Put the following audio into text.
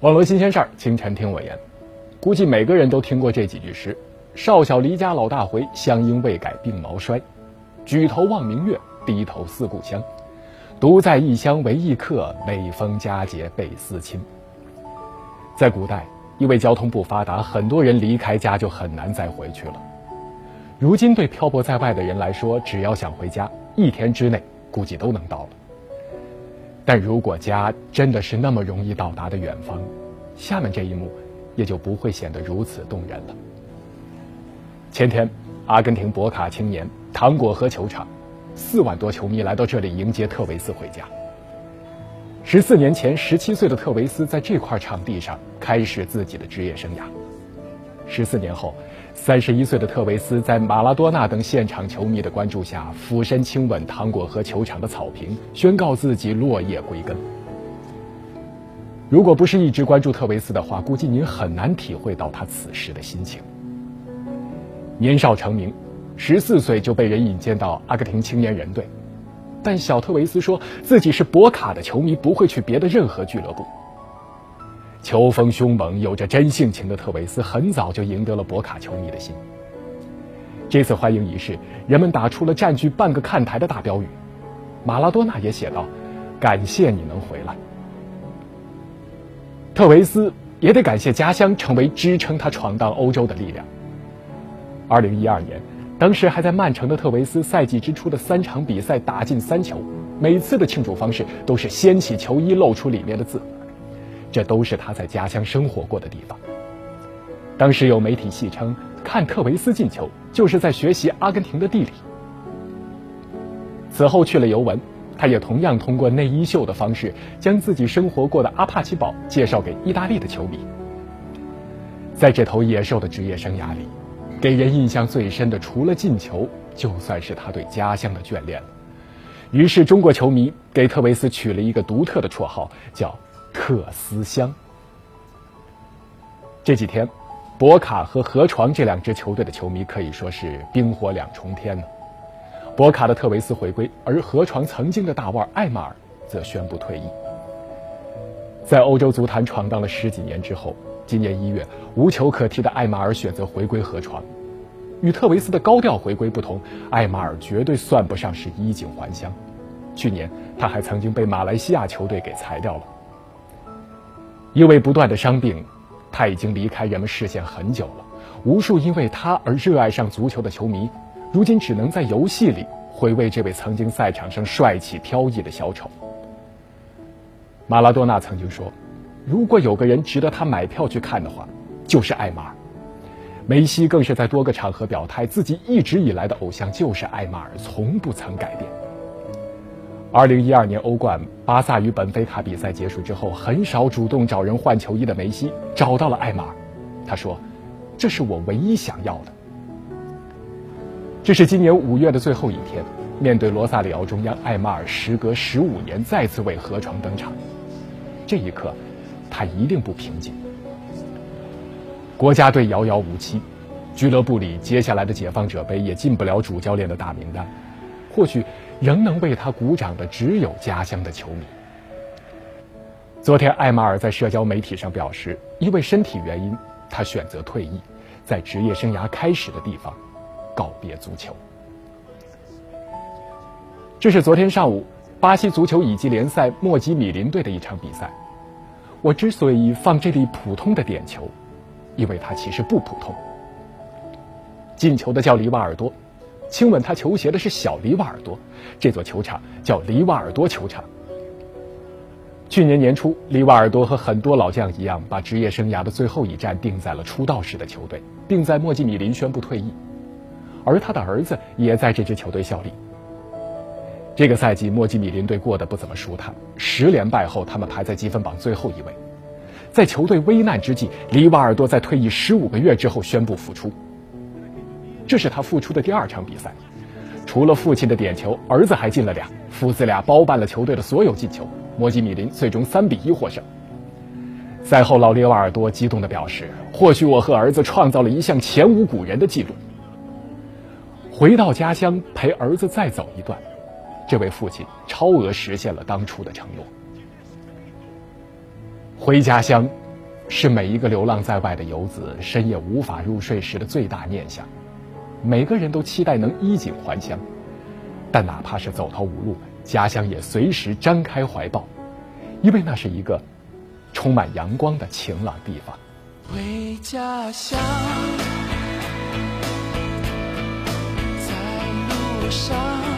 网络新鲜事儿，清晨听我言。估计每个人都听过这几句诗：“少小离家老大回，乡音未改鬓毛衰。举头望明月，低头思故乡。独在异乡为异客，每逢佳节倍思亲。”在古代，因为交通不发达，很多人离开家就很难再回去了。如今，对漂泊在外的人来说，只要想回家，一天之内估计都能到了。但如果家真的是那么容易到达的远方，下面这一幕也就不会显得如此动人了。前天，阿根廷博卡青年糖果河球场，四万多球迷来到这里迎接特维斯回家。十四年前，十七岁的特维斯在这块场地上开始自己的职业生涯。十四年后。三十一岁的特维斯在马拉多纳等现场球迷的关注下，俯身亲吻糖果和球场的草坪，宣告自己落叶归根。如果不是一直关注特维斯的话，估计您很难体会到他此时的心情。年少成名，十四岁就被人引荐到阿根廷青年人队，但小特维斯说自己是博卡的球迷，不会去别的任何俱乐部。球风凶猛、有着真性情的特维斯很早就赢得了博卡球迷的心。这次欢迎仪式，人们打出了占据半个看台的大标语，马拉多纳也写道：“感谢你能回来。”特维斯也得感谢家乡，成为支撑他闯荡欧洲的力量。二零一二年，当时还在曼城的特维斯，赛季之初的三场比赛打进三球，每次的庆祝方式都是掀起球衣，露出里面的字。这都是他在家乡生活过的地方。当时有媒体戏称，看特维斯进球就是在学习阿根廷的地理。此后去了尤文，他也同样通过内衣秀的方式，将自己生活过的阿帕奇堡介绍给意大利的球迷。在这头野兽的职业生涯里，给人印象最深的，除了进球，就算是他对家乡的眷恋了。于是，中国球迷给特维斯取了一个独特的绰号，叫。特思乡。这几天，博卡和河床这两支球队的球迷可以说是冰火两重天呢。博卡的特维斯回归，而河床曾经的大腕艾马尔则宣布退役。在欧洲足坛闯荡了十几年之后，今年一月，无球可踢的艾马尔选择回归河床。与特维斯的高调回归不同，艾马尔绝对算不上是衣锦还乡。去年，他还曾经被马来西亚球队给裁掉了。因为不断的伤病，他已经离开人们视线很久了。无数因为他而热爱上足球的球迷，如今只能在游戏里回味这位曾经赛场上帅气飘逸的小丑。马拉多纳曾经说：“如果有个人值得他买票去看的话，就是艾马尔。”梅西更是在多个场合表态，自己一直以来的偶像就是艾马尔，从不曾改变。二零一二年欧冠，巴萨与本菲卡比赛结束之后，很少主动找人换球衣的梅西找到了艾马尔，他说：“这是我唯一想要的。”这是今年五月的最后一天，面对罗萨里奥中央，艾马尔时隔十五年再次为河床登场，这一刻，他一定不平静。国家队遥遥无期，俱乐部里接下来的解放者杯也进不了主教练的大名单，或许。仍能为他鼓掌的只有家乡的球迷。昨天，艾马尔在社交媒体上表示，因为身体原因，他选择退役，在职业生涯开始的地方告别足球。这是昨天上午巴西足球乙级联赛莫吉米林队的一场比赛。我之所以放这粒普通的点球，因为它其实不普通。进球的叫里瓦尔多。亲吻他球鞋的是小里瓦尔多，这座球场叫里瓦尔多球场。去年年初，里瓦尔多和很多老将一样，把职业生涯的最后一站定在了出道时的球队，并在莫基米林宣布退役。而他的儿子也在这支球队效力。这个赛季，莫基米林队过得不怎么舒坦，十连败后，他们排在积分榜最后一位。在球队危难之际，里瓦尔多在退役十五个月之后宣布复出。这是他复出的第二场比赛，除了父亲的点球，儿子还进了俩，父子俩包办了球队的所有进球。莫吉米林最终三比一获胜。赛后，老列瓦尔多激动地表示：“或许我和儿子创造了一项前无古人的记录。”回到家乡陪儿子再走一段，这位父亲超额实现了当初的承诺。回家乡是每一个流浪在外的游子深夜无法入睡时的最大念想。每个人都期待能衣锦还乡，但哪怕是走投无路，家乡也随时张开怀抱，因为那是一个充满阳光的晴朗地方。回家乡，在路上。